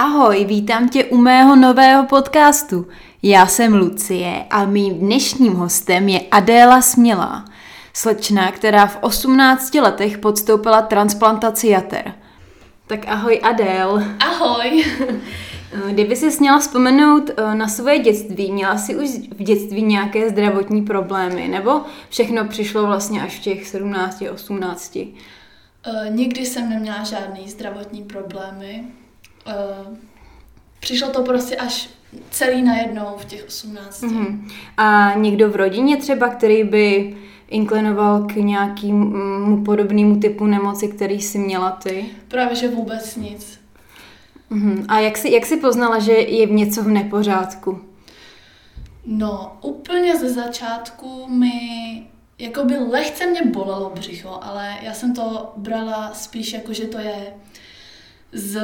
Ahoj, vítám tě u mého nového podcastu. Já jsem Lucie a mým dnešním hostem je Adéla Smělá, slečna, která v 18 letech podstoupila transplantaci jater. Tak ahoj Adél. Ahoj. Kdyby si měla vzpomenout eh, na svoje dětství, měla jsi už v dětství nějaké zdravotní problémy, nebo všechno přišlo vlastně až v těch 17, 18? Uh, nikdy jsem neměla žádný zdravotní problémy. Uh, přišlo to prostě až celý najednou v těch 18. Mm-hmm. A někdo v rodině třeba, který by inklinoval k nějakému podobnému typu nemoci, který jsi měla ty? Právě, že vůbec nic. Mm-hmm. A jak jsi, jak jsi poznala, že je v něco v nepořádku? No, úplně ze začátku mi jako by lehce mě bolelo břicho, ale já jsem to brala spíš jako, že to je z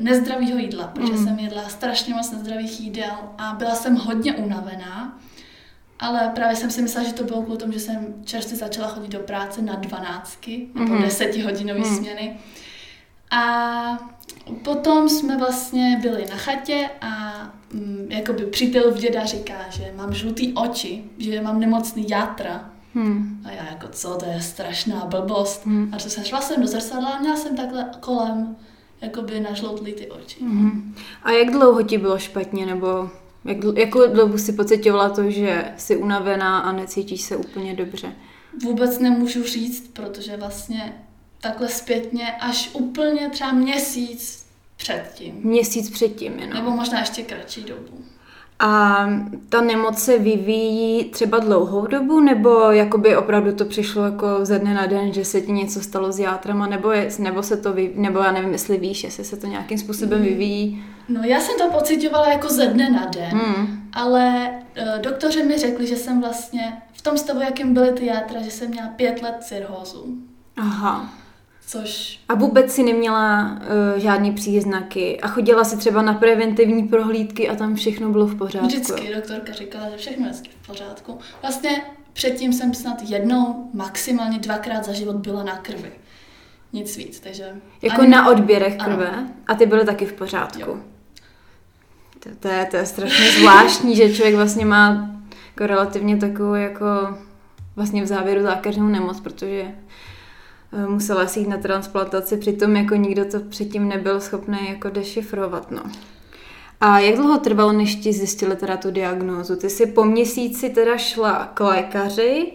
nezdravého jídla, protože mm. jsem jedla strašně moc nezdravých jídel a byla jsem hodně unavená, ale právě jsem si myslela, že to bylo kvůli tomu, že jsem čerstvě začala chodit do práce na dvanáctky, nebo mm. desetihodinové mm. směny. A potom jsme vlastně byli na chatě a mm, jakoby přítel v děda říká, že mám žlutý oči, že mám nemocný játra. Hmm. A já jako, co, to je strašná blbost. Hmm. A se šla jsem do zrcadla a měla jsem takhle kolem jakoby nažloutlý ty oči. Hmm. A jak dlouho ti bylo špatně, nebo jak, jako dlouho si pocitovala to, že jsi unavená a necítíš se úplně dobře? Vůbec nemůžu říct, protože vlastně takhle zpětně až úplně třeba měsíc předtím. Měsíc předtím jenom. Nebo možná ještě kratší dobu. A ta nemoc se vyvíjí třeba dlouhou dobu, nebo jakoby opravdu to přišlo jako ze dne na den, že se ti něco stalo s játrama, nebo, je, nebo se to vyvíjí, nebo já nevím, jestli víš, jestli se to nějakým způsobem mm. vyvíjí? No já jsem to pocitovala jako ze dne na den, mm. ale uh, doktoři mi řekli, že jsem vlastně v tom stavu, jakým byly ty játra, že jsem měla pět let cirhózu. Aha. Což... A vůbec si neměla uh, žádný příznaky a chodila si třeba na preventivní prohlídky a tam všechno bylo v pořádku. Vždycky doktorka říkala, že všechno je v pořádku. Vlastně předtím jsem snad jednou, maximálně dvakrát za život byla na krvi. Nic víc, takže... Jako ani... na odběrech krve? Ano. A ty byly taky v pořádku? Jo. To, to, je, to je strašně zvláštní, že člověk vlastně má jako relativně takovou jako vlastně v závěru zákeřnou nemoc, protože Eh, musela si jít na transplantaci, přitom jako nikdo to předtím nebyl schopný jako dešifrovat, no. A jak dlouho trvalo, než ti zjistili teda tu diagnózu? Ty jsi po měsíci teda šla k lékaři,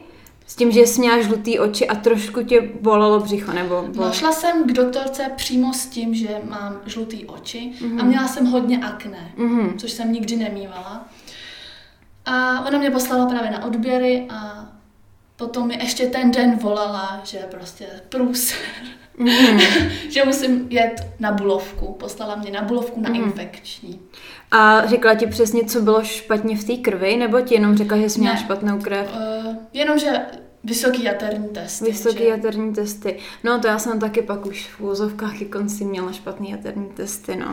s tím, že jsi měla žlutý oči a trošku tě bolelo břicho, nebo? Bol... No, šla jsem k doktorce přímo s tím, že mám žlutý oči mm-hmm. a mhm. měla jsem hodně akné, mm-hmm. což jsem nikdy nemývala. A ona mě poslala právě na odběry a potom mi ještě ten den volala, že prostě průser. Mm. že musím jet na bulovku. Poslala mě na bulovku na mm. infekční. A řekla ti přesně, co bylo špatně v té krvi, nebo ti jenom řekla, že jsi měla ne. špatnou krev? Uh, jenom, že vysoký jaterní testy. Vysoký že? jaterní testy. No to já jsem taky pak už v úzovkách i konci měla špatný jaterní testy, no.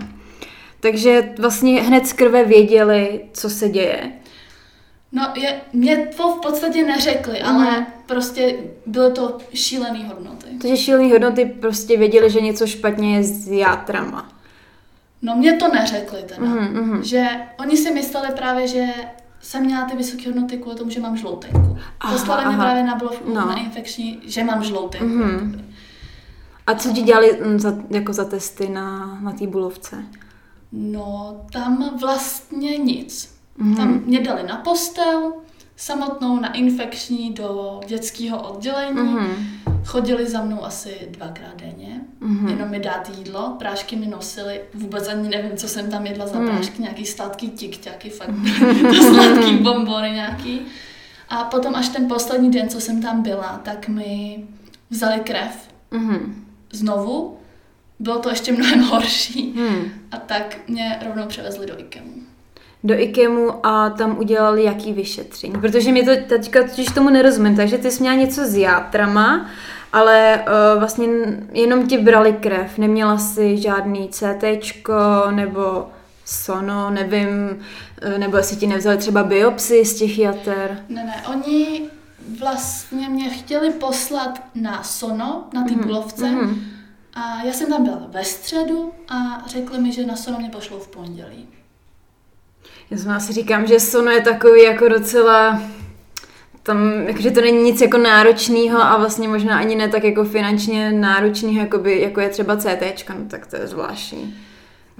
Takže vlastně hned z krve věděli, co se děje. No, je, mě to v podstatě neřekli, mm. ale prostě byly to šílené hodnoty. Takže šílené hodnoty prostě věděli, že něco špatně je s játrama. No, mě to neřekli teda. Mm, mm. Že oni si mysleli právě, že jsem měla ty vysoké hodnoty kvůli tomu, že mám žloutenku. Aha, Poslali aha. mě právě na blovku no. na infekční, že mám žloutenku. Mm. A co ti dělali mm, za, jako za testy na, na té bulovce? No, tam vlastně nic. Mm-hmm. Tam mě dali na postel, samotnou na infekční do dětského oddělení. Mm-hmm. Chodili za mnou asi dvakrát denně, mm-hmm. jenom mi dát jídlo, prášky mi nosili, vůbec ani nevím, co jsem tam jedla za mm. prášky, nějaký sladký tikťaky, fakt to sladký bombony nějaký. A potom až ten poslední den, co jsem tam byla, tak mi vzali krev mm-hmm. znovu. Bylo to ještě mnohem horší. Mm. A tak mě rovnou převezli do IKEMu do IKEMu a tam udělali jaký vyšetření. Protože mi to teďka totiž tomu nerozumím, takže ty jsi měla něco s játrama, ale uh, vlastně jenom ti brali krev, neměla si žádný CT nebo sono, nevím, uh, nebo jestli ti nevzali třeba biopsy z těch jater. Ne, ne, oni vlastně mě chtěli poslat na sono, na té mm-hmm. bulovce, mm-hmm. A já jsem tam byla ve středu a řekli mi, že na sono mě pošlou v pondělí. Já jsem asi říkám, že sono je takový jako docela tam, jakože to není nic jako náročného a vlastně možná ani ne tak jako finančně náročného, jako, by, jako je třeba CT, no tak to je zvláštní.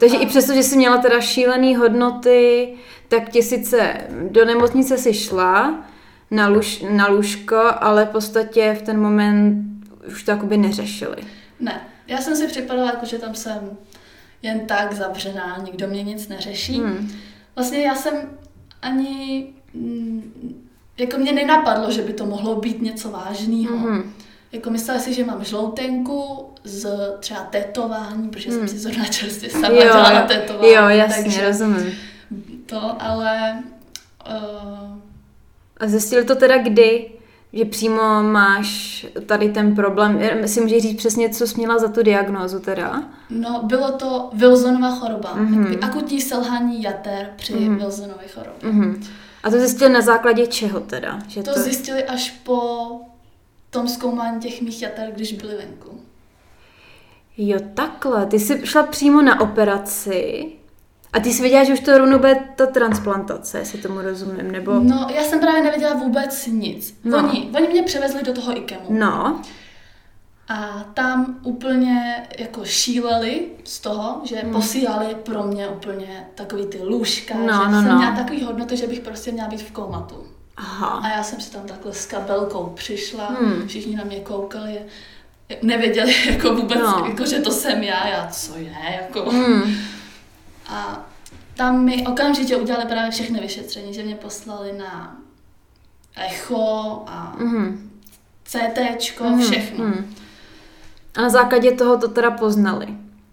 Takže a... i přesto, že jsi měla teda šílené hodnoty, tak ti sice do nemocnice si šla na, lůž, na lůžko, ale v podstatě v ten moment už to jakoby neřešili. Ne, já jsem si připadala, jako že tam jsem jen tak zavřená, nikdo mě nic neřeší. Hmm. Vlastně já jsem ani mm, jako mě nenapadlo, že by to mohlo být něco vážného. Mm-hmm. Jako myslela si, že mám žloutenku z třeba tetování, protože mm. jsem si zrovna čerstvě sama jo, dělala tetování. Jo, jasně, takže rozumím. To, ale... Uh... A zjistil to teda kdy? Že přímo máš tady ten problém, si můžeš říct přesně, co jsi měla za tu diagnózu teda? No, bylo to Wilsonova choroba, mm-hmm. akutní selhání jater při mm-hmm. Wilsonově chorobě. Mm-hmm. A to zjistili na základě čeho teda? Že to, to zjistili až po tom zkoumání těch mých jater, když byli venku. Jo, takhle. Ty jsi šla přímo na operaci a ty jsi věděla, že už to rovnou bude ta transplantace, jestli tomu rozumím, nebo... No, já jsem právě nevěděla vůbec nic. No. Oni, oni mě převezli do toho IKEMu. No. A tam úplně jako šíleli z toho, že hmm. posílali pro mě úplně takový ty lůžka, no, že no, jsem no. měla takový hodnoty, že bych prostě měla být v komatu. Aha. A já jsem si tam takhle s kabelkou přišla, hmm. všichni na mě koukali, nevěděli jako vůbec, no. jako, že to jsem já, já co je, jako. Hmm. A tam mi okamžitě udělali právě všechny vyšetření, že mě poslali na echo a mm. CT, mm. všechno. Mm. A na základě toho to teda poznali.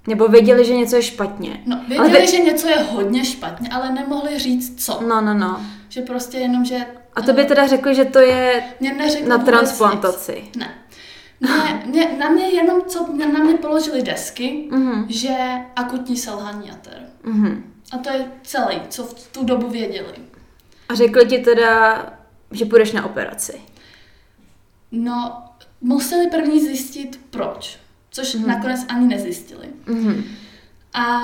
Nebo věděli, že něco je špatně. No, věděli, ale... že něco je hodně špatně, ale nemohli říct co. No, no, no. Že prostě jenom, že... A to by teda řekli, že to je na transplantaci. Nic. Ne. Ne, mě, na mě jenom, co na mě položili desky, mm-hmm. že akutní selhání jater. Mm-hmm. A to je celý, co v tu dobu věděli. A řekli ti teda, že půjdeš na operaci? No, museli první zjistit proč, což mm-hmm. nakonec ani nezjistili. Mm-hmm. A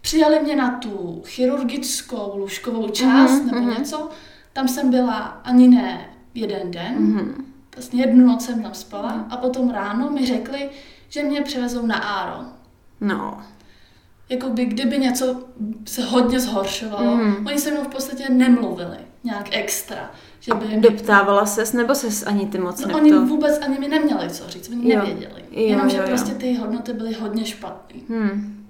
přijali mě na tu chirurgickou lůžkovou část mm-hmm. nebo mm-hmm. něco. Tam jsem byla ani ne jeden den, mm-hmm. vlastně jednu noc jsem tam spala mm-hmm. a potom ráno mi řekli, že mě převezou na Áro. No. Jakoby kdyby něco se hodně zhoršovalo, mm-hmm. oni se mnou v podstatě nemluvili nějak extra. Že by... A doptávala ses, nebo ses ani ty moc no, Oni vůbec ani mi neměli co říct, oni jo. nevěděli. Jo, Jenom, že jo, prostě ty hodnoty byly hodně špatné. Hmm.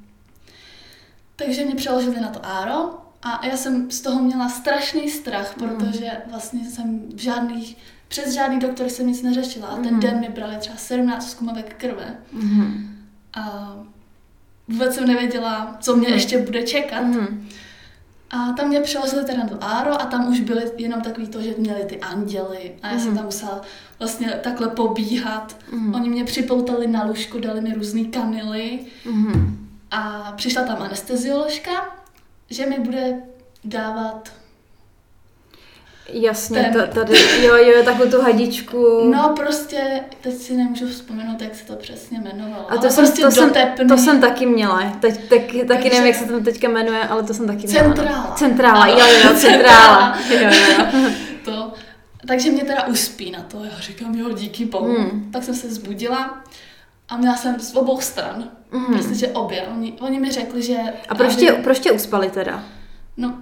Takže mě přeložili na to áro a já jsem z toho měla strašný strach, hmm. protože vlastně jsem v žádných, přes žádný doktor jsem nic neřešila a ten hmm. den mi brali třeba 17 zkumovek krve. Hmm. A vůbec jsem nevěděla, co mě hmm. ještě bude čekat. Hmm. A tam mě převezli teda do Áro a tam už byly jenom takový to, že měli ty anděly a já mm. jsem mhm. tam musela vlastně takhle pobíhat. Mm. Oni mě připoutali na lůžku, dali mi různé kamily mm. a přišla tam anestezioložka, že mi bude dávat Jasně, ten... tady, jo, jo, takovou tu hadičku. No prostě, teď si nemůžu vzpomenout, jak se to přesně jmenovalo. A to, jsem, prostě to, jsem, to jsem taky měla. Teď, tak, taky Takže... nevím, jak se to teďka jmenuje, ale to jsem taky měla. Centrála. No. Centrála, jo, jo, centrála. jo, jo. to, takže mě teda uspí na to. Já říkám, jo, díky bohu. Hmm. Tak jsem se zbudila a měla jsem z obou stran. Mm. Prostě, že obě. Oni, oni mi řekli, že... A proč tě, proč tě uspali teda? No,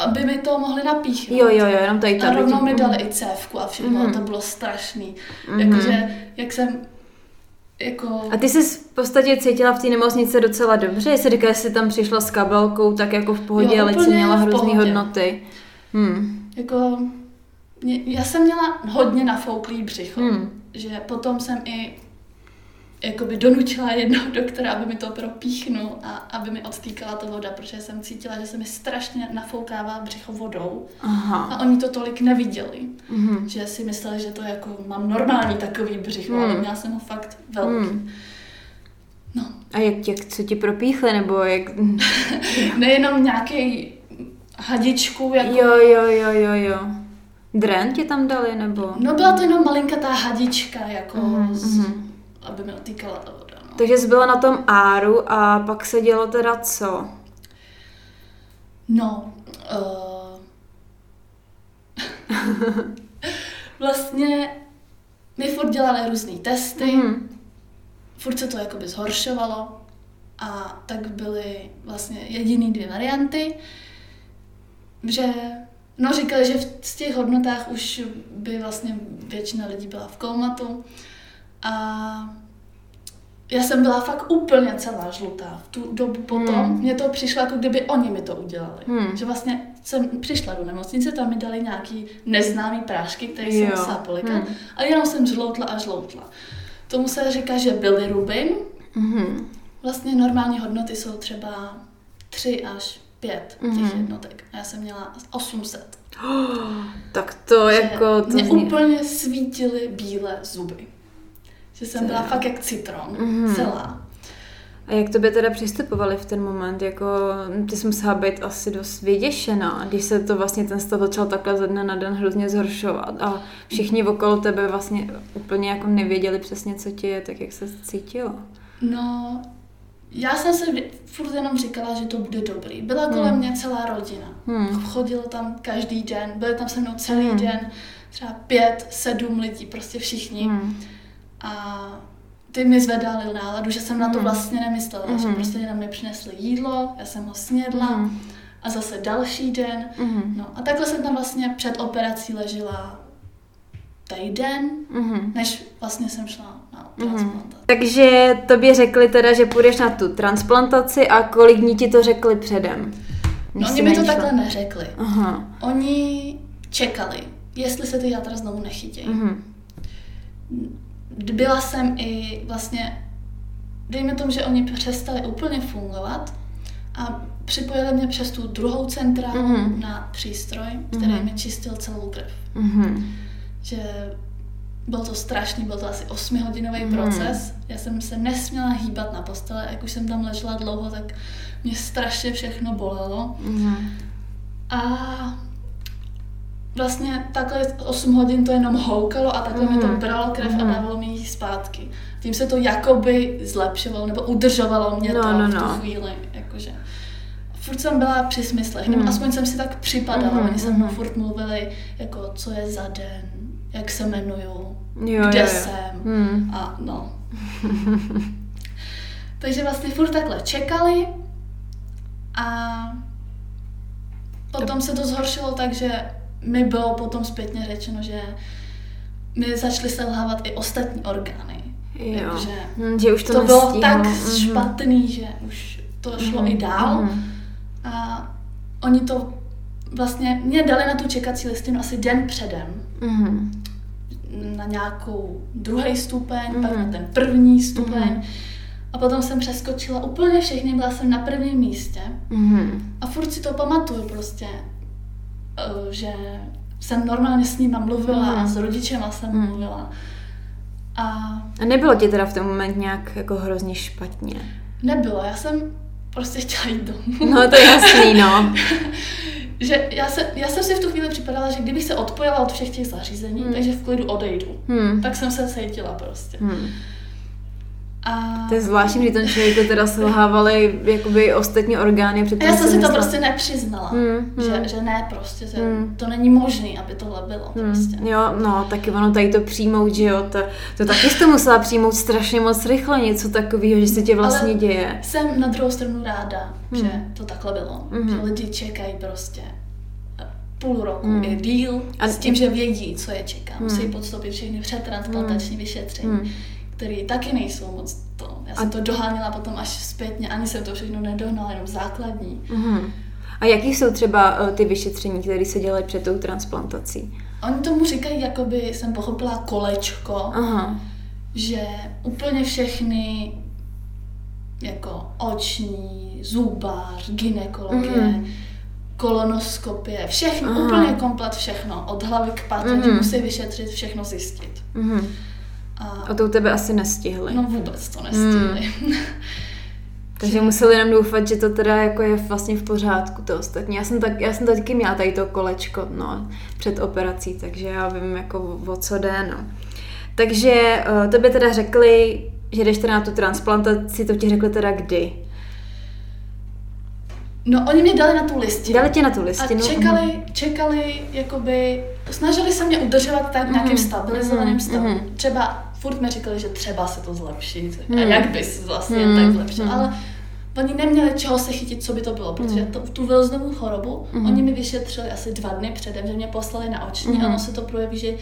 aby mi to mohli napíchnout. Jo, jo, jo, jenom tady A rovnou mi dali i cévku a všechno, mm. to bylo strašný. Mm. Jakože, jak jsem jako... A ty jsi v podstatě cítila v té nemocnici docela dobře? Jestli říkáš, že jsi tam přišla s kabelkou, tak jako v pohodě, jo, ale jsi měla hrozný hodnoty. Hmm. Jako, já jsem měla hodně nafouklý břicho, hmm. že potom jsem i jakoby donutila jednoho doktora, aby mi to propíchnul a aby mi odstýkala ta voda, protože jsem cítila, že se mi strašně nafoukává břicho vodou Aha. a oni to tolik neviděli, mm-hmm. že si mysleli, že to jako mám normální takový břicho, mm. ale měla jsem ho fakt velký. Mm. No. A jak, jak co ti propíchli, nebo jak... Nejenom nějaký hadičku, jako... Jo, jo, jo, jo, jo. Dren ti tam dali, nebo? No byla to jenom malinkatá hadička, jako mm-hmm. z aby mi otýkala ta voda. No. Takže jsi byla na tom áru a pak se dělo teda co? No, uh... vlastně my furt dělali různé testy, mm. furt se to jakoby zhoršovalo a tak byly vlastně jediný dvě varianty, že no říkali, že v z těch hodnotách už by vlastně většina lidí byla v koumatu a já jsem byla fakt úplně celá žlutá v tu dobu potom. Hmm. Mně to přišlo, jako kdyby oni mi to udělali. Hmm. Že vlastně jsem přišla do nemocnice, tam mi dali nějaký neznámý prášky, které jsem musela polikat. Hmm. A jenom jsem žloutla a žloutla. Tomu se říká, že bilirubin. Hmm. Vlastně normální hodnoty jsou třeba 3 až 5 těch hmm. jednotek. A já jsem měla 800. Oh, tak to že jako... To mě zní... úplně svítily bílé zuby. Že jsem byla fakt jak citron, mm-hmm. celá. A jak to by teda přistupovali v ten moment? Jako, ty jsi musela být asi dost vyděšená, když se to vlastně ten stav začal takhle ze dne na den hrozně zhoršovat a všichni okolo tebe vlastně úplně jako nevěděli přesně, co ti je, tak jak se cítila? No, já jsem se furt jenom říkala, že to bude dobrý. Byla kolem hmm. mě celá rodina. Hmm. Chodila tam každý den, byli tam se mnou celý hmm. den, třeba pět, sedm lidí, prostě všichni. Hmm. A ty mi zvedali náladu, že jsem na to hmm. vlastně nemyslela, mm. že hmm. prostě jenom mi přinesli jídlo, já jsem ho snědla mm. a zase další den. Mm. No a takhle jsem tam vlastně před operací ležela týden, mm. než vlastně jsem šla na transplantaci. Mm. Takže tobě řekli teda, že půjdeš na tu transplantaci a kolik dní ti to řekli předem? No oni mi to takhle neřekli. Aha. Oni čekali, jestli se ty játra znovu nechytějí. Mm byla jsem i vlastně, dejme tomu, že oni přestali úplně fungovat a připojili mě přes tu druhou centrálu mm-hmm. na přístroj, který mm-hmm. mi čistil celou krev. Mm-hmm. Že byl to strašný, byl to asi 8-hodinový mm-hmm. proces. Já jsem se nesměla hýbat na postele, jak už jsem tam ležela dlouho, tak mě strašně všechno bolelo. Mm-hmm. A vlastně takhle 8 hodin to jenom houkalo a takhle mm. mi to mhm. bralo krev mm. a mhm. dávalo mi ji zpátky. Tím se to jakoby zlepšovalo nebo udržovalo mě no, to no, v tu no. chvíli. Jakože. Furt jsem byla při smyslech, mm. nebo mhm. aspoň jsem si tak připadala. Mm. Oni se mnou furt mluvili, jako co je za den, jak se jmenuju, jo, kde jo, jo. jsem mm. a no. Takže vlastně furt takhle čekali a potom se to zhoršilo tak, že mi bylo potom zpětně řečeno, že mi začaly selhávat i ostatní orgány. Jo. Takže hm, že už to, to bylo tak mm-hmm. špatný, že už to šlo mm-hmm. i dál. Mm-hmm. A oni to vlastně mě dali na tu čekací listinu asi den předem. Mm-hmm. Na nějakou druhý stupeň, mm-hmm. pak na ten první stupeň. Mm-hmm. A potom jsem přeskočila úplně všechny, byla jsem na prvním místě. Mm-hmm. A furt si to pamatuju prostě. Eh, že jsem normálně s ním mluvila mm. a s rodičema jsem mm. mluvila. A... a nebylo ti teda v ten moment nějak jako hrozně špatně? Nebylo, já jsem prostě chtěla jít domů. No to je jasný, no. že já, se, já jsem si v tu chvíli připadala, že kdybych se odpojila od všech těch zařízení, mm. takže v klidu odejdu. Mm. Tak jsem se cítila prostě. Mm. A... To je zvláštní, že ten člověk to teda selhávaly jakoby ostatní orgány. Před já jsem si to myslela... prostě nepřiznala, hmm, že, hmm. že ne prostě, že hmm. to není možné, aby tohle bylo hmm. prostě. Jo, no, taky ono tady to přijmout, že jo, to, to taky jsi to musela přijmout strašně moc rychle, něco takového, že se tě vlastně Ale děje. jsem na druhou stranu ráda, hmm. že to takhle bylo, hmm. že lidi čekají prostě půl roku hmm. i díl a s tím, že vědí, co je čeká. Hmm. Musí podstoupit všechny předtransplantační hmm. vyšetření. Hmm který taky nejsou moc to. Já jsem a... to doháněla potom až zpětně, ani jsem to všechno nedohnala, jenom základní. Mm-hmm. A jaký jsou třeba uh, ty vyšetření, které se dělají před tou transplantací? Oni tomu říkají, jakoby jsem pochopila kolečko, Aha. že úplně všechny jako oční, zubář, ginekologie, mm-hmm. kolonoskopie, všechno, Aha. úplně komplet všechno, od hlavy k patu, mm-hmm. musí vyšetřit, všechno zjistit. Mm-hmm. A, a to u tebe asi nestihli. No vůbec to nestihli. Hmm. Takže museli jenom doufat, že to teda jako je vlastně v pořádku to ostatní. Já jsem, tak, já jsem taky měla tady to kolečko no, před operací, takže já vím jako o co jde. No. Takže uh, tobě teda řekli, že jdeš teda na tu transplantaci, to ti řekli teda kdy? No, oni mě dali na tu listinu. Dali tě na tu listinu. A čekali, čekali, jakoby, snažili se mě udržovat tak nějakým mm. stabilizovaným mm. stavu. Mm. Třeba furt mi říkali, že třeba se to zlepší. Mm. A jak by se vlastně mm. tak zlepšil. Mm. Ale oni neměli čeho se chytit, co by to bylo, protože to, tu Wilsonovu chorobu, mm. oni mi vyšetřili asi dva dny předem, že mě poslali na oční mm. a ono se to projeví, že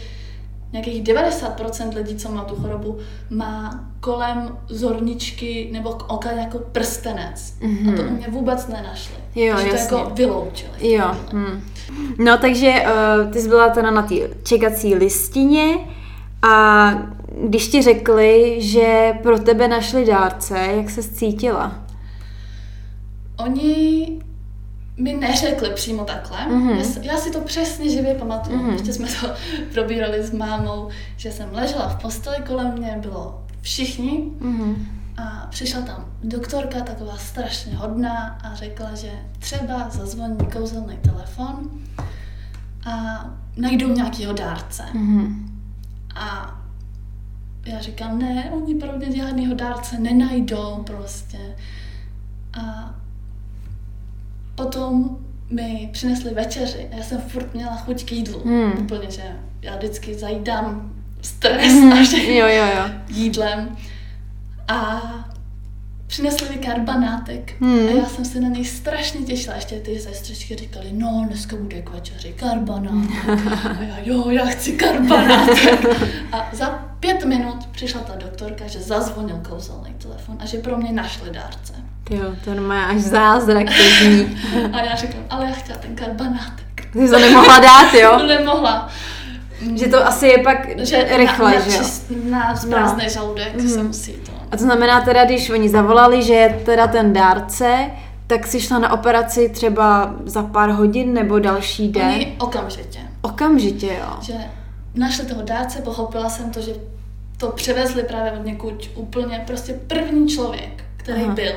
nějakých 90% lidí, co má tu chorobu, má kolem zorničky nebo oka jako prstenec. Mm-hmm. A to u mě vůbec nenašli. Jo, takže jasně. to jako vyloučili. Jo. Hmm. No takže uh, ty jsi byla teda na té čekací listině a když ti řekli, že pro tebe našli dárce, jak se cítila? Oni mi neřekli přímo takhle. Mm-hmm. Já, si to přesně živě pamatuju. Mm-hmm. Ještě jsme to probírali s mámou, že jsem ležela v posteli, kolem mě bylo všichni mm-hmm. a přišla tam doktorka, taková strašně hodná a řekla, že třeba zazvoní kouzelný telefon a najdou nějakého dárce. Mm-hmm. A já říkám, ne, oni pro mě žádného dárce nenajdou prostě. A potom mi přinesli večeři a já jsem furt měla chuť k jídlu. Hmm. Úplně, že já vždycky zajídám stres hmm. jo, jo, jo. jídlem. A přinesli mi karbanátek hmm. a já jsem se na něj strašně těšila. Ještě ty sestřičky říkali, no dneska bude k večeři karbanátek. a já, jo, já chci karbanátek. a za pět minut přišla ta doktorka, že zazvonil kouzelný telefon a že pro mě našli dárce. Jo, to má až zázrak to zní. a já říkám, ale já chtěla ten karbanátek. Ty jsi to nemohla dát, jo? to nemohla. Že to asi je pak že rychle, na, že jo? Na prázdný no. žaludek mm. se musí. A to znamená teda, když oni zavolali, že je teda ten dárce, tak si šla na operaci třeba za pár hodin nebo další den? Oni okamžitě. Okamžitě, jo. Že našli toho dárce, pochopila jsem to, že to převezli právě od někud úplně prostě první člověk, který Aha. byl.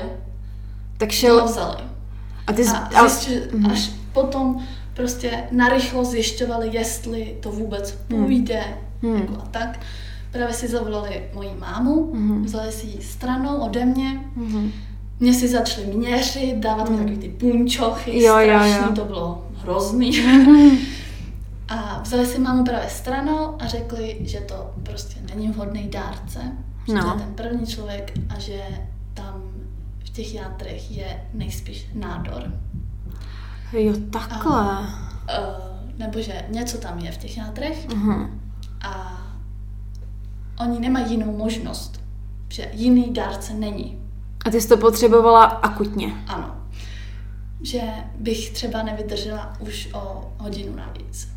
Tak šel... To vzali. A ty jsi... A zjistili, mm. až potom prostě narychlo zjišťovali, jestli to vůbec hmm. půjde hmm. jako a tak. Právě si zavolali moji mámu, hmm. vzali si ji stranou ode mě, hmm. mě si začali měřit, dávat hmm. mi takový ty punčochy, jo, strašný, jo, jo. to bylo hrozný. Hmm. a vzali si mámu právě stranou a řekli, že to prostě není vhodný dárce, že no. to je ten první člověk a že tam v těch játrech je nejspíš nádor. Jo, takhle. A, uh, nebo že něco tam je v těch játrech uh-huh. a oni nemají jinou možnost, že jiný dárce není. A ty jsi to potřebovala akutně. Ano. Že bych třeba nevydržela už o hodinu navíc.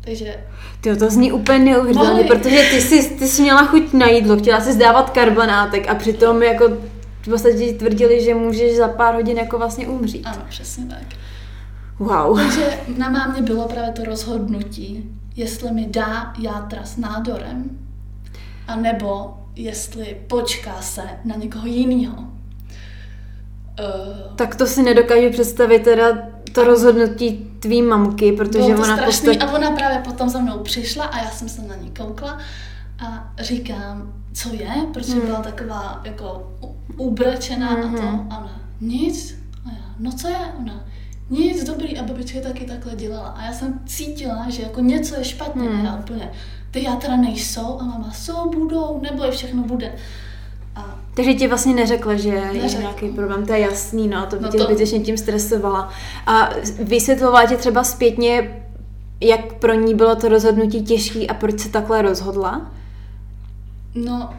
Takže... Ty to zní úplně neuvěřitelně, protože ty jsi, ty jsi měla chuť na jídlo, chtěla jsi zdávat karbonátek a přitom jako v podstatě tvrdili, že můžeš za pár hodin jako vlastně umřít. Ano, přesně tak. Wow. Takže na mámě bylo právě to rozhodnutí, jestli mi dá játra s nádorem, anebo jestli počká se na někoho jiného. Uh, tak to si nedokážu představit teda to rozhodnutí tvý mamky, protože to ona strašný, postat... a ona právě potom za mnou přišla a já jsem se na ní koukla a říkám, co je, protože hmm. byla taková jako ubrečená hmm. a to, a ona, nic, a já, no co je, ona, nic dobrý a babička taky takhle dělala. A já jsem cítila, že jako něco je špatně. Hmm. Já úplně, ty játra nejsou a mama, jsou, budou, nebo je všechno bude. A takže ti vlastně neřekla, že neřekla. je nějaký problém, to je jasný, no, to by no tě to... zbytečně tím stresovala. A vysvětlovala ti třeba zpětně, jak pro ní bylo to rozhodnutí těžké a proč se takhle rozhodla? No,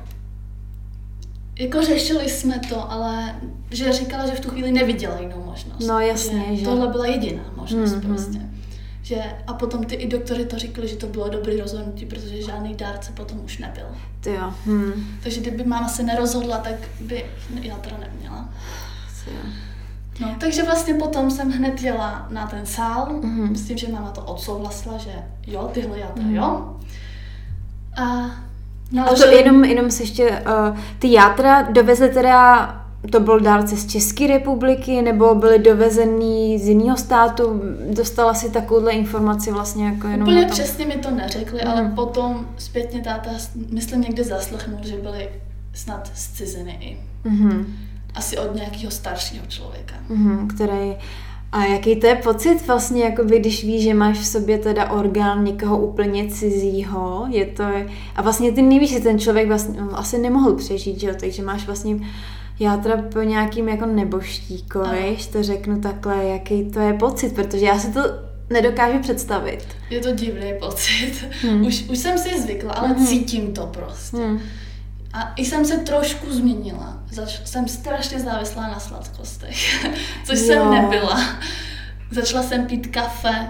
jako řešili jsme to, ale že říkala, že v tu chvíli neviděla jinou možnost. No jasně, že. že. Tohle byla jediná možnost mm-hmm. prostě. Že, a potom ty i doktory to říkali, že to bylo dobrý rozhodnutí, protože žádný dárce potom už nebyl. Ty jo. Hmm. Takže kdyby máma se nerozhodla, tak by já teda neměla. jo. No, takže vlastně potom jsem hned jela na ten sál mm-hmm. s tím, že máma to odsouhlasila, že jo, tyhle játra, mm-hmm. jo. A No, a to jenom, jenom se ještě, uh, ty játra dovezli teda to byl dárce z České republiky, nebo byli dovezený z jiného státu? Dostala si takovouhle informaci vlastně jako jenom Úplně přesně mi to neřekli, Mhm. ale potom zpětně táta, myslím, někde zaslechnul, že byli snad z ciziny i. Mhm. Asi od nějakého staršího člověka. Mhm, který... A jaký to je pocit vlastně, jakoby, když víš, že máš v sobě teda orgán někoho úplně cizího, je to... A vlastně ty nevíš, že ten člověk vlastně no, asi nemohl přežít, že jo, takže máš vlastně játra po nějakým jako neboštíkovi, to řeknu takhle, jaký to je pocit, protože já si to nedokážu představit. Je to divný pocit. Hmm. Už, už jsem si zvykla, ale Mhm. cítím to prostě. Hmm. A i jsem se trošku změnila. Zač- jsem strašně závislá na sladkostech, což Jo. jsem nebyla. Začala jsem pít kafe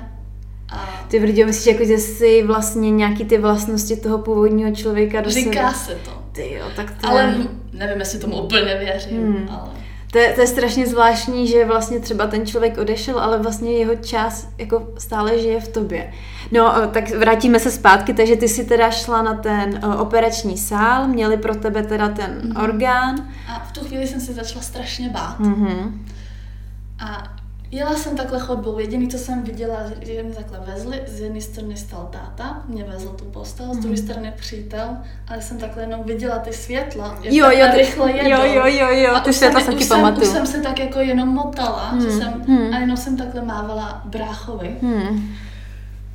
a Ty brdě, myslíš, jako, že si vlastně nějaký ty vlastnosti toho původního člověka do říká sebe... se to. Ty jo, tak to Ale je... nevím, jestli tomu úplně věřím, Hmm. ale To je, to je strašně zvláštní, že vlastně třeba ten člověk odešel, ale vlastně jeho čas jako stále žije v tobě. No, o, tak vrátíme se zpátky, takže ty si teda šla na ten o, operační sál, měli pro tebe teda ten Mhm. orgán. a v tu chvíli jsem se začala strašně bát. Mhm. A jela jsem takhle chodbou. Jediný, co jsem viděla, že- mě takhle vezli, z jedné strany stal táta, mě vezl tu postel, z druhé Mhm. strany přítel, ale jsem takhle jenom viděla ty světla, jak Jo, jo, ty, rychle jedou. jo, jo, jo, jo, A ty už světla jsem- jsem, pamatuju. Už jsem se tak jako jenom motala, Hmm, že jsem, hmm. a jenom jsem takhle mávala bráchovi. Hmm.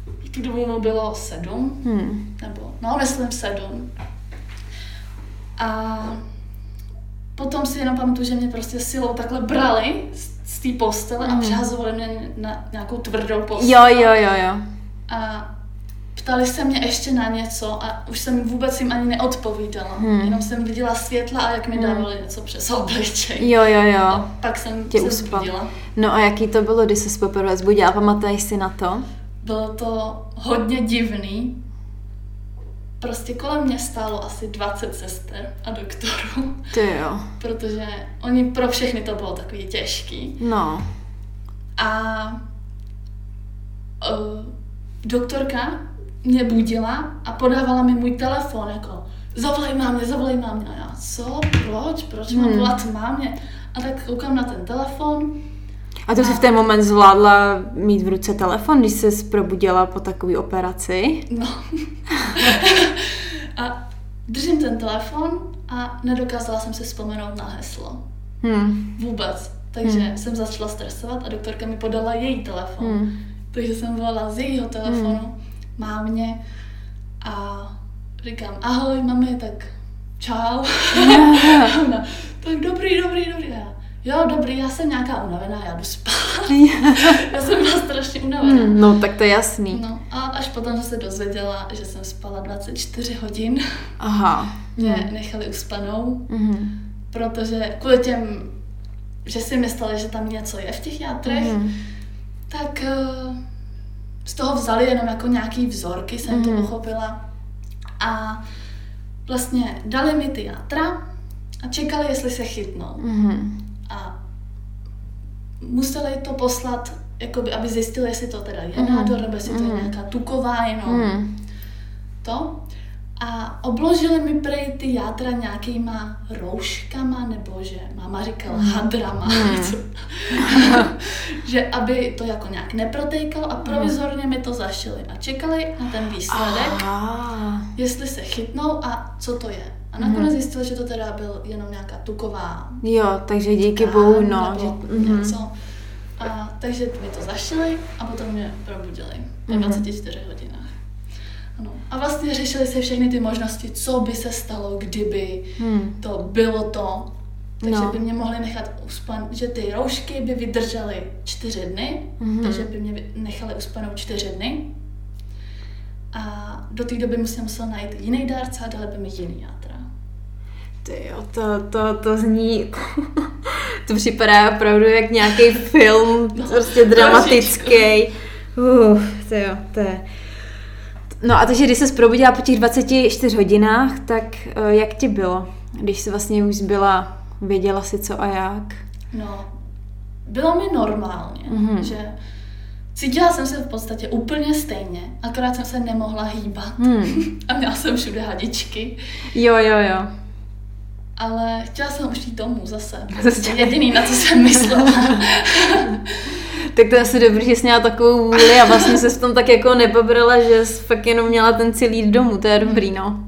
V tu dobu mu bylo sedm, Hmm. nebo no, myslím sedm. A potom si jenom pamatuju, že mě prostě silou takhle brali z, z té postele a Mhm. přehazovali mě na nějakou tvrdou postel. Jo, jo, jo, jo. A ptali se mě ještě na něco a už jsem vůbec jim ani neodpovídala. Hmm. Jenom jsem viděla světla a jak mi Hmm. dávali něco přes obličej. Jo, jo, jo. A pak jsem Tě se uspal. zbudila. No a jaký to bylo, když se poprvé zbudila? Pamatuješ si na to? Bylo to hodně divný. Prostě kolem mě stálo asi 20 sester a doktorů, Ty jo. protože oni pro všechny to bylo takový těžký. No. A uh, doktorka mě budila a podávala mi můj telefon, jako zavolej mámě, zavolej mámě. A já, co, proč, proč mám Hmm. volat mámě? A tak koukám na ten telefon, A to si v ten moment zvládla mít v ruce telefon, když se probudila po takové operaci? no. a držím ten telefon a nedokázala jsem si vzpomenout na heslo. Hmm. Vůbec. Takže Hmm. jsem začala stresovat a doktorka mi podala její telefon. Hmm. Takže jsem volala z jejího telefonu mámě a říkám, ahoj mami, tak čau. A Ona, tak dobrý, dobrý, dobrý. Já, jo, dobrý, já jsem nějaká unavená, já jdu spát. já jsem byla strašně unavená. Hmm, no, tak to je jasný. No a až potom jsem se dozvěděla, že jsem spala 24 hodin, Aha. mě nechali uspanou, Mhm. protože kvůli těm, že si mysleli, že tam něco je v těch játrech, Mhm. tak eh, z toho vzali jenom jako nějaký vzorky, jsem to Mhm. pochopila. A vlastně dali mi ty játra a čekali, jestli se chytnou. Mhm. A museli to poslat, jakoby, aby zjistili, jestli to teda je Mhm. nádor, nebo jestli to je Mhm. nějaká tuková jenom Mhm. to. A obložili mi prej ty játra nějakýma rouškama, nebo že máma říkala hadrama, Mhm. co- že aby to jako nějak neprotejkalo a provizorně mi to zašili a čekali na ten výsledek, Aha. jestli se chytnou a co to je. A nakonec zjistili, že to teda byl jenom nějaká tuková Jo, takže díky tkán bohu, no. nebo Že, mhm. něco. A, takže mi to zašili a potom mě probudili po Mhm. 24 hodinách. Ano. A vlastně řešili se všechny ty možnosti, co by se stalo, kdyby Hmm. to bylo to. Takže No. by mě mohli nechat uspan, že ty roušky by vydržely čtyři dny, Mhm. takže by mě nechali uspanout čtyři dny. A do té doby musím musel najít jiný dárce a dali by mi jiný játra. Ty jo, to, to, to zní, to připadá opravdu jak nějaký film, No, prostě dramatický. Uh, to jo, to je. No a takže když se probudila po těch 24 hodinách, tak eh, jak ti bylo, když jsi vlastně už byla, věděla si co a jak? No, bylo mi normálně, Mhm. že cítila jsem se v podstatě úplně stejně, akorát jsem se nemohla hýbat Hmm. a měla jsem všude hadičky. Jo, jo, jo. Ale chtěla jsem už jít domů zase. To je jediný, na co jsem myslela. tak to je asi dobrý, že jsi měla takovou vůli a vlastně se v tom tak jako nepobrala, že jsi fakt jenom měla ten cíl jít domů, to je dobrý, no.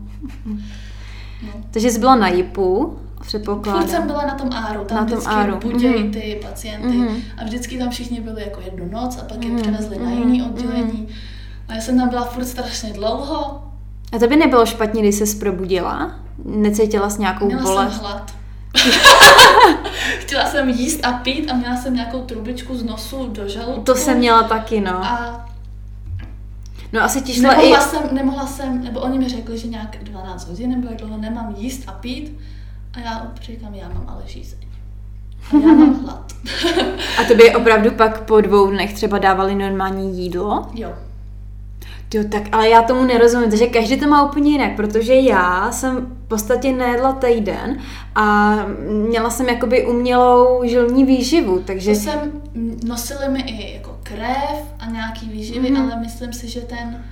no. Takže jsi byla na JIPu, předpokládám. Furt jsem byla na tom áru, tam na tom vždycky áru. budějí mm-hmm. ty pacienty mm-hmm. a vždycky tam všichni byli jako jednu noc a pak mm-hmm. je mhm. převezli mm-hmm. na jiný mhm. oddělení. A já jsem tam byla furt strašně dlouho. A to by nebylo špatně, když se probudila? Necítila jsi nějakou Měla bolest? jsem hlad. Chtěla jsem jíst a pít a měla jsem nějakou trubičku z nosu do žaludku. To jsem měla taky, no. A No asi ti šla nemohla i... jsem, nemohla jsem, nebo oni mi řekli, že nějak 12 hodin nebo jak dlouho nemám jíst a pít. A já říkám, já mám ale žízeň. A já mám hlad. a to by opravdu pak po dvou dnech třeba dávali normální jídlo? Jo. Jo, tak ale já tomu nerozumím, takže každý to má úplně jinak, protože já jsem v podstatě nejedla týden a měla jsem jakoby umělou žilní výživu, takže... To jsem, nosili mi i jako krev a nějaký výživy, mm. ale myslím si, že ten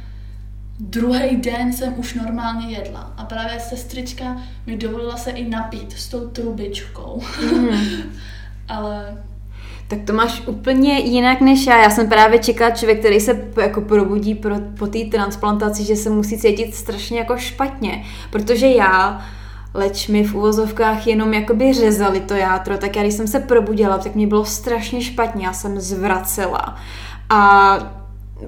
druhý den jsem už normálně jedla. A právě sestrička mi dovolila se i napít s tou trubičkou. Mm. ale tak to máš úplně jinak než já. Já jsem právě čekala člověk, který se jako probudí pro, po té transplantaci, že se musí cítit strašně jako špatně. Protože já, leč mi v úvozovkách jenom jakoby řezali to játro, tak já když jsem se probudila, tak mě bylo strašně špatně, já jsem zvracela. A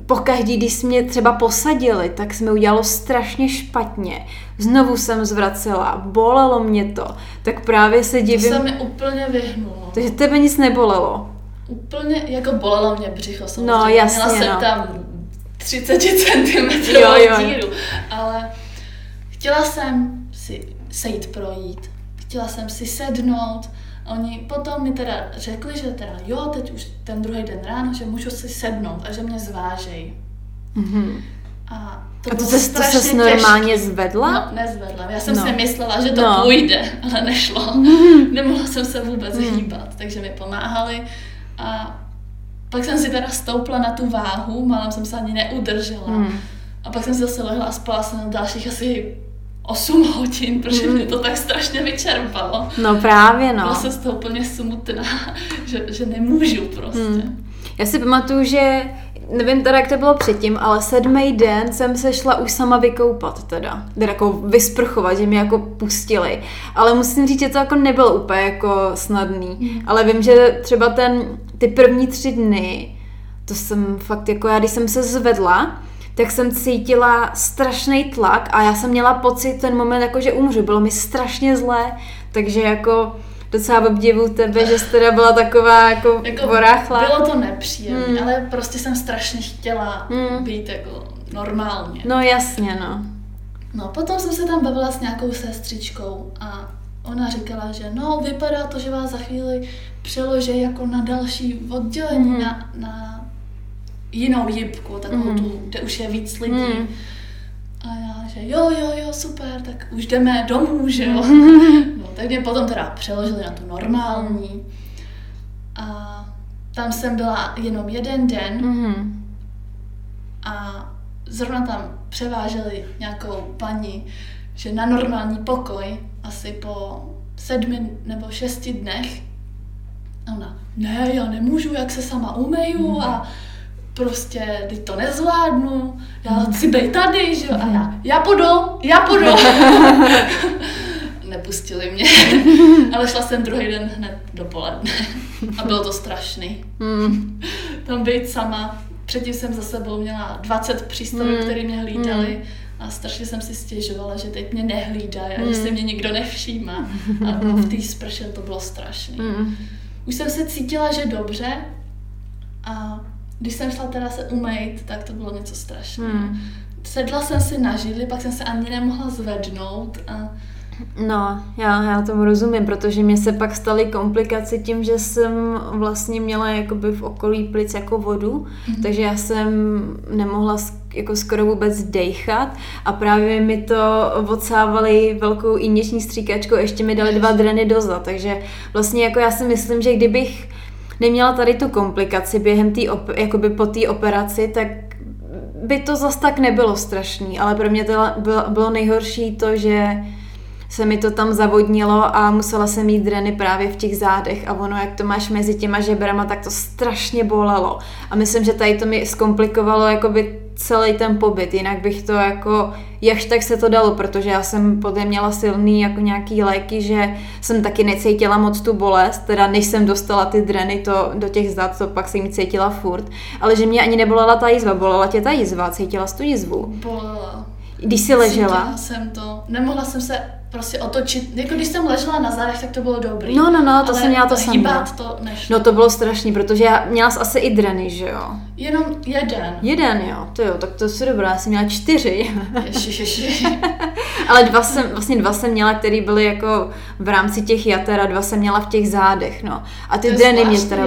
po každý, když mě třeba posadili, tak se mi udělalo strašně špatně. Znovu jsem zvracela, bolelo mě to. Tak právě se divím... To se mi úplně vyhnulo. Takže tebe nic nebolelo? Úplně, jako bolelo mě břicho samozřejmě. No jasně, Měla jsem no. tam 30 cm jo, jo. díru, ale chtěla jsem si sejít projít, chtěla jsem si sednout, Oni potom mi teda řekli, že teda jo, teď už ten druhý den ráno, že můžu si sednout a že mě zvážej. Mm-hmm. A to, a to, se, to se normálně těžký. zvedla? No, nezvedla. Já jsem no. si myslela, že to no. půjde, ale nešlo. Nemohla jsem se vůbec mm. hýbat, takže mi pomáhali. A pak jsem si teda stoupla na tu váhu, málem jsem se ani neudržela. Mm. A pak jsem si zase lehla a spala jsem na dalších asi 8 hodin, protože mm. mě to tak strašně vyčerpalo. No právě, no. Byla jsem z toho úplně smutná, že, že nemůžu prostě. Mm. Já si pamatuju, že nevím teda, jak to bylo předtím, ale sedmý den jsem se šla už sama vykoupat teda. Teda jako vysprchovat, že mě jako pustili. Ale musím říct, že to jako nebylo úplně jako snadný. Mm. Ale vím, že třeba ten, ty první tři dny, to jsem fakt jako já, když jsem se zvedla, tak jsem cítila strašný tlak a já jsem měla pocit ten moment, jako že umřu. Bylo mi strašně zlé, takže jako docela obdivu tebe, že jsi teda byla taková jako, jako voráchla. Bylo to nepříjemné, hmm. ale prostě jsem strašně chtěla hmm. být jako normálně. No jasně, no. No potom jsem se tam bavila s nějakou sestřičkou a ona říkala, že no, vypadá to, že vás za chvíli přeloží jako na další oddělení, mm. na, na jinou jibku, takovou mm. tu, kde už je víc lidí. Mm. A já, že jo, jo, jo, super, tak už jdeme domů, že jo. No, tak mě potom teda přeložili na tu normální. A tam jsem byla jenom jeden den. Mm. A zrovna tam převáželi nějakou paní, že na normální pokoj asi po sedmi nebo šesti dnech. A ona, ne, já nemůžu, jak se sama umeju mm. a prostě, teď to nezvládnu, já chci být tady, že jo, a já, já půjdu, já půjdu. Nepustili mě, ale šla jsem druhý den hned dopoledne a bylo to strašný. Mm. Tam být sama, předtím jsem za sebou měla 20 přístrojů, mm. které mě hlídali mm. a strašně jsem si stěžovala, že teď mě nehlídají a že se mě nikdo nevšímá. A v té sprše to bylo strašné. Mm. Už jsem se cítila, že dobře a když jsem šla teda se umýt, tak to bylo něco strašného. Hmm. Sedla jsem si na židli, pak jsem se ani nemohla zvednout a No, já, já tomu rozumím, protože mě se pak staly komplikace tím, že jsem vlastně měla jakoby v okolí plic jako vodu, mm-hmm. takže já jsem nemohla jako skoro vůbec dejchat a právě mi to odsávali velkou injekční stříkačkou, ještě mi dali dva dreny doza, takže vlastně jako já si myslím, že kdybych neměla tady tu komplikaci během té, op- jakoby po té operaci, tak by to zas tak nebylo strašný, ale pro mě to bylo, bylo nejhorší to, že se mi to tam zavodnilo a musela jsem mít dreny právě v těch zádech a ono, jak to máš mezi těma žebrama, tak to strašně bolelo. A myslím, že tady to mi zkomplikovalo jakoby celý ten pobyt, jinak bych to jako, jakž tak se to dalo, protože já jsem potom měla silný jako nějaký léky, že jsem taky necítila moc tu bolest, teda než jsem dostala ty dreny to, do těch zad, to pak jsem cítila furt, ale že mě ani nebolela ta jizva, bolela tě ta jizva, cítila jsi tu jizvu? Bolela. Když jsi ležela? Cítila jsem to, nemohla jsem se prostě otočit, jako když jsem ležela na zádech, tak to bylo dobrý. No, no, no, to jsem měla to samé. to nešlo. No to bylo strašný, protože já měla jsi asi i dreny, že jo? Jenom jeden. Jeden, jo, to jo, tak to je dobrá, já jsem měla čtyři. Ježi, ježi. Ale dva jsem, vlastně dva jsem měla, který byly jako v rámci těch jater a dva jsem měla v těch zádech, no. A ty To dreny mě teda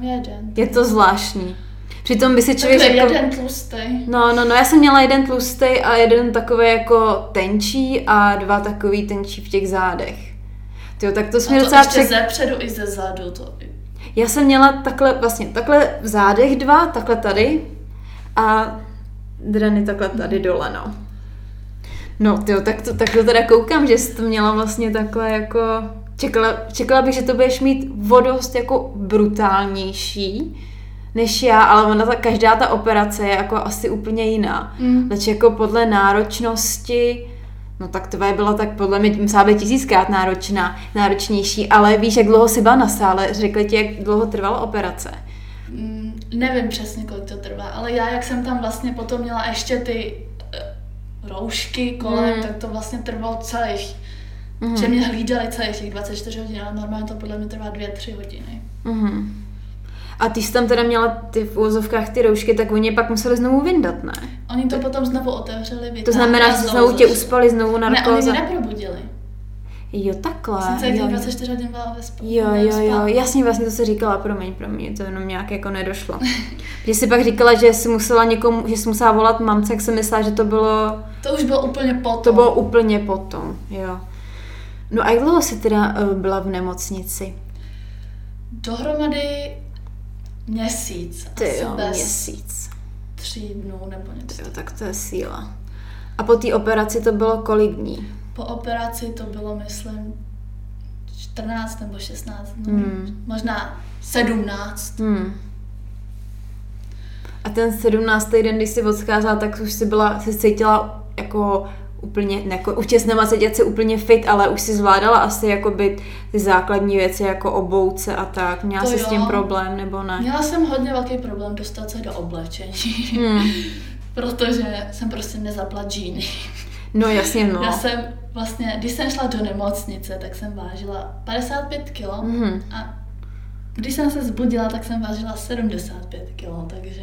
jeden. Je to zvláštní. Přitom by si člověk řekl... jeden tlustý. No, no, no, já jsem měla jeden tlustý a jeden takový jako tenčí a dva takový tenčí v těch zádech. Tyjo, tak to jsi A to docela ještě přek... ze předu i ze zadu. To... Já jsem měla takhle, vlastně takhle v zádech dva, takhle tady a dreny takhle tady dole, no. No, tyjo, tak to, tak to teda koukám, že jsi to měla vlastně takhle jako... Čekala, čekala bych, že to budeš mít vodost jako brutálnější než já, ale ona ta, každá ta operace je jako asi úplně jiná. Mm. Takže jako podle náročnosti, no tak tvoje byla tak podle mě musela být tisíckrát náročná, náročnější, ale víš, jak dlouho jsi byla na sále, řekli ti, jak dlouho trvala operace. Mm, nevím přesně, kolik to trvá, ale já, jak jsem tam vlastně potom měla ještě ty eh, roušky kolem, Mm. tak to vlastně trvalo celých, Mhm. že mě hlídali celých těch 24 hodin, ale normálně to podle mě trvá 2-3 hodiny. Mhm. A ty jsi tam teda měla ty v úvozovkách ty roušky, tak oni je pak museli znovu vyndat, ne? Oni to potom znovu otevřeli, vytáhli To znamená, že znovu tě uspali, znovu Ne, oni narkóza. neprobudili. Jo, takhle. Jsem těch 24 hodin byla ve spánku. Jo, jo, jo, jasně, vlastně to se říkala, promiň, promiň, to jenom nějak jako nedošlo. Že jsi pak říkala, že jsi musela někomu, že jsi musela volat mamce, jak jsem myslela, že to bylo, To už bylo úplně potom. to bylo úplně potom, jo. No a jak dlouho jsi teda uh, byla v nemocnici? Dohromady měsíc. Ty asi jo, bez měsíc. tří dnů nebo něco. Ty jo, tak to je síla. A po té operaci to bylo kolik dní? Po operaci to bylo, myslím, 14 nebo 16 dnů. Hmm. Možná 17. Hmm. A ten 17. den, když jsi odcházela, tak už jsi byla, se cítila jako úplně, jako, už tě snema cítit si úplně fit, ale už si zvládala asi jakoby ty základní věci jako obouce a tak. Měla jsi s tím problém nebo ne? Měla jsem hodně velký problém dostat se do oblečení, Hmm. protože jsem prostě nezapla džíny. No jasně, no. Já jsem vlastně, když jsem šla do nemocnice, tak jsem vážila 55 kg Mhm. a když jsem se zbudila, tak jsem vážila 75 kg, takže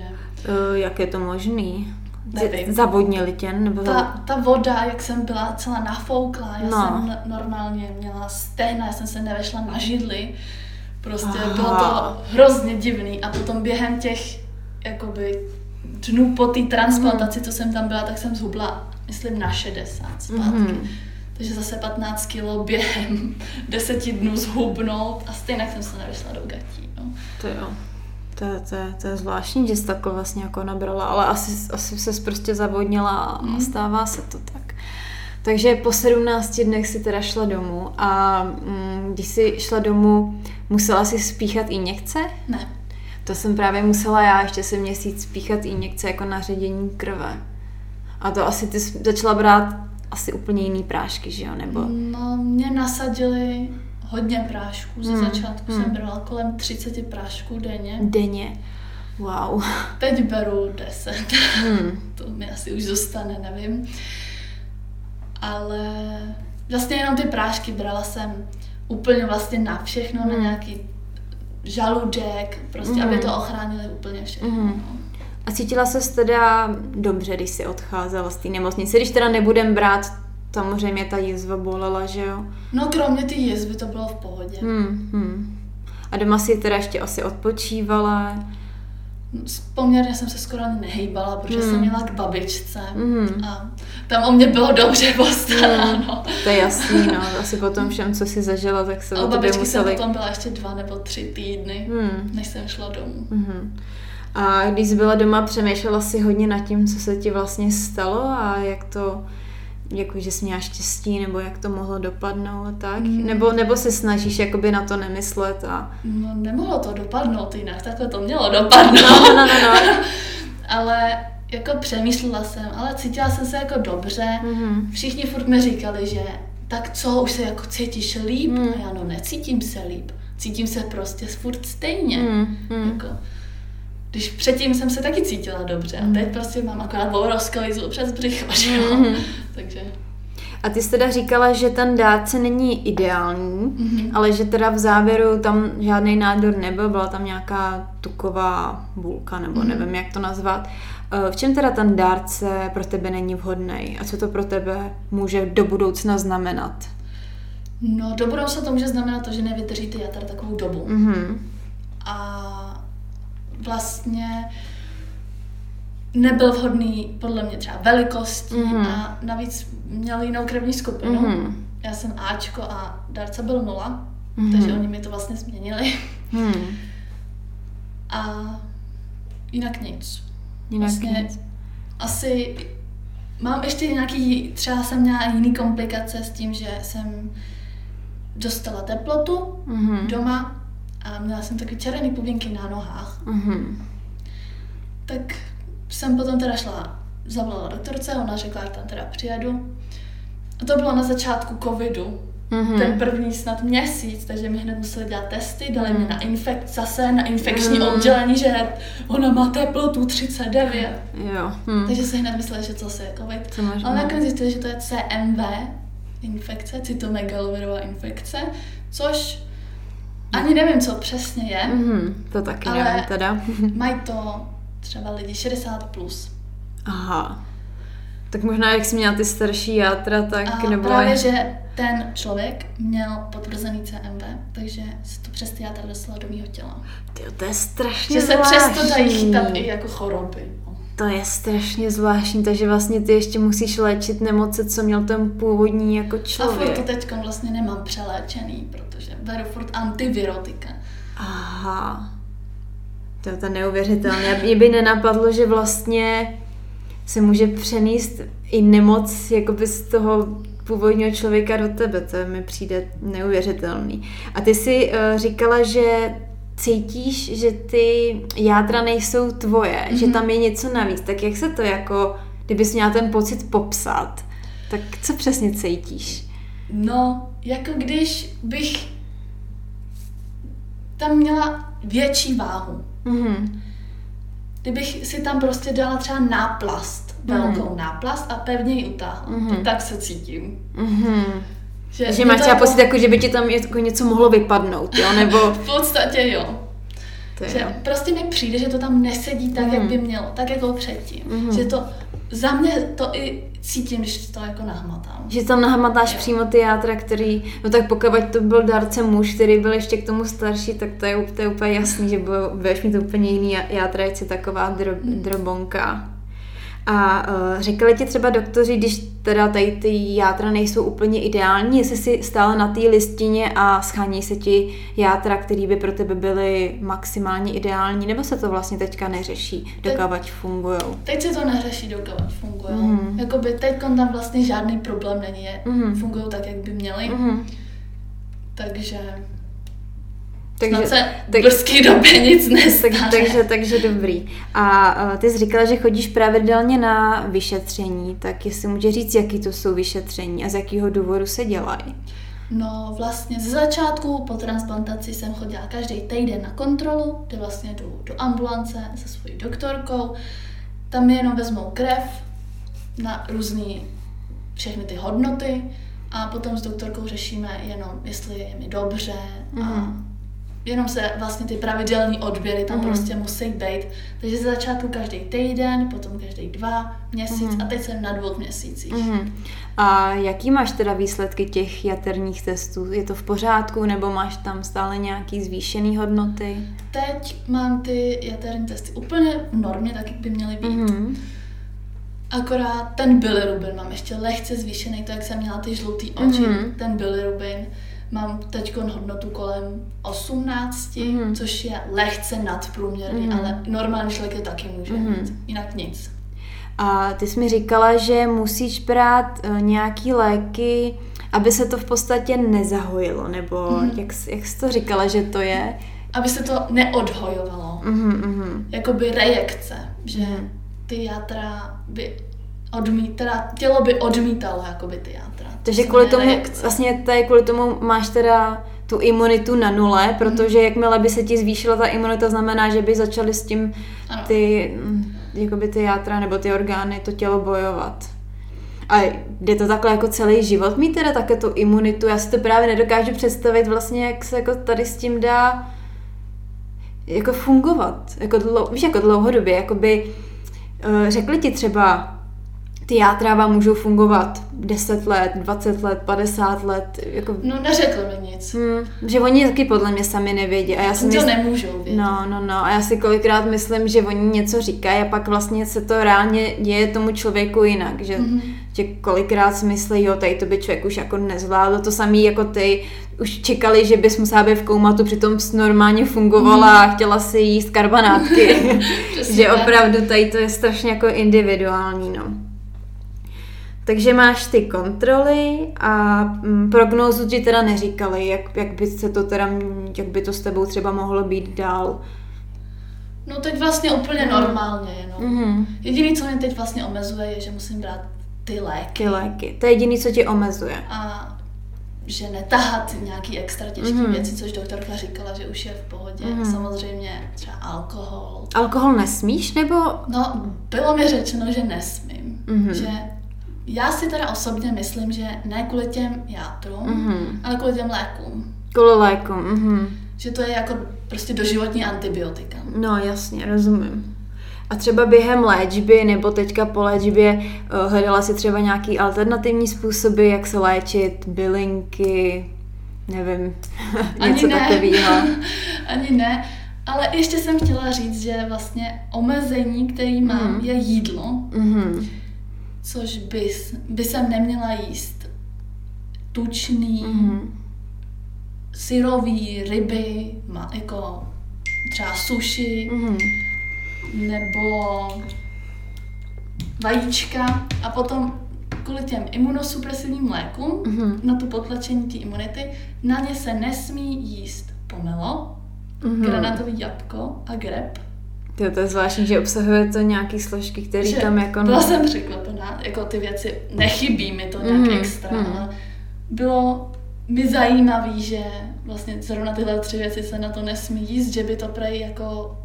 Uh, jak je to možný? Nevím. Zavodnili tě? Nebo ta, ta voda, jak jsem byla celá nafouklá, já No. jsem normálně měla stehna, já jsem se nevešla na židli, prostě Aha. bylo to hrozně divný a potom během těch jakoby dnů po té transplantaci, co jsem tam byla, tak jsem zhubla, myslím, na 60 zpátky. Mhm. Takže zase 15 kilo během 10 dnů zhubnout a stejně jsem se nevešla do gatí. No. To jo. To, je- to, je- to je zvláštní, že jsi takhle vlastně jako nabrala, ale asi, asi se prostě zavodnila a Mm. stává se to tak. Takže po 17 dnech si teda šla domů a mm, když jsi šla domů, musela si spíchat injekce? Ne, To jsem právě musela já, ještě jsem měsíc spíchat injekce jako na ředění krve. A to asi ty začala brát asi úplně jiný prášky, že jo? Nebo... no mě nasadili hodně prášků. Ze Hmm, začátku hmm. jsem brala kolem 30 prášků denně. Denně. Wow. Teď beru 10. Hmm. to mi asi už zůstane, nevím. Ale vlastně jenom ty prášky brala jsem úplně vlastně na všechno, na Hmm. nějaký žaludek, prostě, Mhm. aby to ochránili úplně všechno. No. A cítila se teda dobře, když jsi odcházela z té nemocnice, když teda nebudem brát, samozřejmě ta jizva bolela, že jo? No kromě ty jizvy to bylo v pohodě. Hmm, hmm. A doma si teda ještě asi odpočívala. Poměrně jsem se skoro nehejbala, protože Hmm. jsem měla k babičce Mhm. a tam o mě bylo dobře postaráno. To je jasný, no. Asi po tom všem, co si zažila, tak se A o tobě babičky jsem museli... potom byla ještě dva nebo tři týdny, Hmm. než jsem šla domů. Mhm. A když jsi byla doma, přemýšlela si hodně nad tím, co se ti vlastně stalo a jak to, jako, že jsi měla štěstí, nebo jak to mohlo dopadnout tak? Mm. Nebo, nebo se snažíš jakoby na to nemyslet a... No, nemohlo to dopadnout jinak, takhle to mělo dopadnout. No, no, no, no. ale jako přemýšlela jsem, ale cítila jsem se jako dobře. Mm-hmm. Všichni furt mi říkali, že tak co, už se jako cítíš líp? Mm. A já no necítím se líp. Cítím se prostě furt stejně. Mm. Mm. Jako, když předtím jsem se taky cítila dobře a mm. teď prostě mám akorát obrovskou jízlu přes břicho, že jo? Mm. Takže... A ty jsi teda říkala, že ten dárce není ideální, mm-hmm. ale že teda v závěru tam žádný nádor nebyl, byla tam nějaká tuková bulka, nebo mm-hmm. nevím, jak to nazvat. Eh, v čem teda ten dárce pro tebe není vhodný a co to pro tebe může do budoucna znamenat? No, do budoucna to může znamenat to, že nevydržíte jater takovou dobu. Mm-hmm. A vlastně nebyl vhodný podle mě třeba velikostí mm-hmm. a navíc měl jinou krevní skupinu. Mm-hmm. Já jsem Ačko a dárce byl nula, mm-hmm. takže oni mi to vlastně změnili. Mm. A jinak nic. Jinak vlastně nic. Asi mám ještě nějaký, třeba jsem měla jiný komplikace s tím, že jsem dostala teplotu mm-hmm. doma a měla jsem taky červené pubinky na nohách. Mm-hmm. Tak jsem potom teda šla, zavolala doktorce, ona řekla, že tam teda přijedu. A to bylo na začátku covidu, mm-hmm. ten první snad měsíc, takže mi hned museli dělat testy, dali mm. mi na infekt, zase na infekční mm. oddělení, že ona má teplotu 39. Jo. Mm. Takže si hned mysleli, že co se je covid. Co máš Ale nakonec zjistili, že to je CMV infekce, cytomegalovirová infekce, což ani nevím, co přesně je. Mm-hmm, to taky ale nevím teda. mají to třeba lidi 60 plus. Aha. Tak možná, jak jsi měla ty starší játra, tak A nebo... právě, že ten člověk měl potvrzený CMV, takže se to přes ty játra dostalo do mého těla. Tyjo, to je strašně Že se zvláštní. přesto dají chytat i jako choroby. To je strašně zvláštní, takže vlastně ty ještě musíš léčit nemoce, co měl ten původní jako člověk. A furt to teď vlastně nemám přeléčený, protože beru furt antivirotika. Aha. To je to neuvěřitelné. Mě by nenapadlo, že vlastně se může přenést i nemoc jakoby z toho původního člověka do tebe. To mi přijde neuvěřitelný. A ty si uh, říkala, že cítíš, že ty jádra nejsou tvoje, mm-hmm. že mhm. tam je něco navíc. Tak jak se to jako, kdybys měla ten pocit popsat, tak co přesně cítíš? No, jako když bych tam měla větší váhu. Mm-hmm. Kdybych si tam prostě dala třeba náplast, velkou mm. náplast a pevně ji utáhla, mm-hmm. tak se cítím. Mm-hmm. Že, že máš třeba jako... pocit, jako, že by ti tam jako něco mohlo vypadnout, jo? Nebo... v podstatě jo. To že jo. prostě mi přijde, že to tam nesedí tak, mm. jak by mělo, tak jako předtím. Mm. Že to, za mě to i cítím, když to jako nahmatám. Že tam nahmatáš jo. přímo ty játra, který, no tak pokud to byl darce muž, který byl ještě k tomu starší, tak to je, to je úplně jasný, že budeš mít úplně jiný játra, je taková drob, mm. drobonka. A uh, říkali ti třeba doktoři, když teda tady ty játra nejsou úplně ideální, jestli si stále na té listině a schání se ti játra, které by pro tebe byly maximálně ideální, nebo se to vlastně teďka neřeší, dokavať fungují? Teď se to neřeší, dokavať fungují. Mm. Jakoby teď tam vlastně žádný problém není, mm. fungují tak, jak by měly. Mm. Takže takže, se tak, v brzké době nic nestane. Tak, takže, takže dobrý. A uh, ty jsi říkala, že chodíš pravidelně na vyšetření, tak jestli může říct, jaký to jsou vyšetření a z jakého důvodu se dělají? No vlastně ze začátku po transplantaci jsem chodila každý týden na kontrolu, kde vlastně jdu do ambulance se svojí doktorkou. Tam mi jenom vezmou krev na různé všechny ty hodnoty a potom s doktorkou řešíme jenom, jestli je mi dobře mm. a mhm jenom se vlastně ty pravidelní odběry tam mm. prostě musí být. Takže ze začátku každý týden, potom každý dva měsíc mm. a teď jsem na dvou měsících. Mm. A jaký máš teda výsledky těch jaterních testů? Je to v pořádku nebo máš tam stále nějaký zvýšený hodnoty? Teď mám ty jaterní testy úplně v normě, tak jak by měly být. Mm. Akorát ten bilirubin mám ještě lehce zvýšený, to jak jsem měla ty žlutý oči, mm. ten bilirubin Mám teď hodnotu kolem 18, mm-hmm. což je lehce nadprůměrný, mm-hmm. ale normální člověk je taky může mm-hmm. mít. Jinak nic. A ty jsi mi říkala, že musíš brát uh, nějaký léky, aby se to v podstatě nezahojilo, nebo mm-hmm. jak, jak jsi to říkala, že to je? Aby se to neodhojovalo. Mm-hmm. Jakoby rejekce, že mm. ty játra by odmítala, tělo by odmítalo jakoby ty játra. Takže kvůli tomu, reakce. vlastně tady kvůli tomu máš teda tu imunitu na nule, protože jakmile by se ti zvýšila ta imunita, znamená, že by začaly s tím ty, mm, jakoby ty játra nebo ty orgány, to tělo bojovat. A je to takhle jako celý život mít teda také tu imunitu. Já si to právě nedokážu představit vlastně, jak se jako tady s tím dá jako fungovat. Jako dlou, víš, jako dlouhodobě. Jakoby, uh, řekli ti třeba, ty játra vám můžou fungovat 10 let, 20 let, 50 let. Jako... No neřekl mi nic. Hmm, že oni taky podle mě sami nevědí. A já si to mysl... nemůžou vědět. No, no, no. A já si kolikrát myslím, že oni něco říkají a pak vlastně se to reálně děje tomu člověku jinak. Že, mm-hmm. že kolikrát si myslí, jo, tady to by člověk už jako nezvládl. To samý jako ty už čekali, že bys musela být v koumatu, přitom normálně fungovala mm. a chtěla si jíst karbanátky. že opravdu tady to je strašně jako individuální, no. Takže máš ty kontroly a mm, prognózu ti teda neříkali, jak, jak by se to teda, jak by to s tebou třeba mohlo být dál. No teď vlastně úplně mm. normálně jenom. Mm-hmm. Jediný, co mě teď vlastně omezuje, je, že musím brát ty léky. Ty léky. To je jediný, co ti omezuje. A že netahat nějaký extra těžké mm-hmm. věci, což doktorka říkala, že už je v pohodě. Mm-hmm. Samozřejmě třeba alkohol. Alkohol nesmíš, nebo? No, bylo mi řečeno, že nesmím. Mm-hmm. Že já si teda osobně myslím, že ne kvůli těm játrům, mm-hmm. ale kvůli těm lékům. Kvůli lékům, mm-hmm. Že to je jako prostě doživotní antibiotika. No jasně, rozumím. A třeba během léčby nebo teďka po léčbě uh, hledala si třeba nějaký alternativní způsoby, jak se léčit, bylinky, nevím, něco takového. Ani ne. Ale ještě jsem chtěla říct, že vlastně omezení, který mám, mm. je jídlo. Mm-hmm což bys, by jsem neměla jíst tučný, mm-hmm. syrový ryby, jako třeba suši, mm-hmm. nebo vajíčka a potom kvůli těm imunosupresivním lékům mm-hmm. na tu potlačení té imunity, na ně se nesmí jíst pomelo, mm-hmm. granatový jabko a greb Jo, to je zvláštní, že obsahuje to nějaký složky, které tam jako... Byla jsem překvapená, jako ty věci, nechybí mi to nějak mm, extra, mm. ale bylo mi zajímavý, že vlastně zrovna tyhle tři věci se na to nesmí jíst, že by to prej jako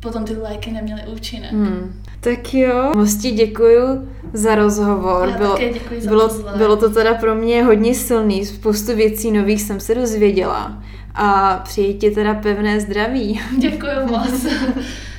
potom ty léky neměly účinek. Hmm. Tak jo, moc ti děkuju za rozhovor. Já bylo, děkuji za bylo, bylo to teda pro mě hodně silný, spoustu věcí nových jsem se dozvěděla a přeji ti teda pevné zdraví. Děkuji moc.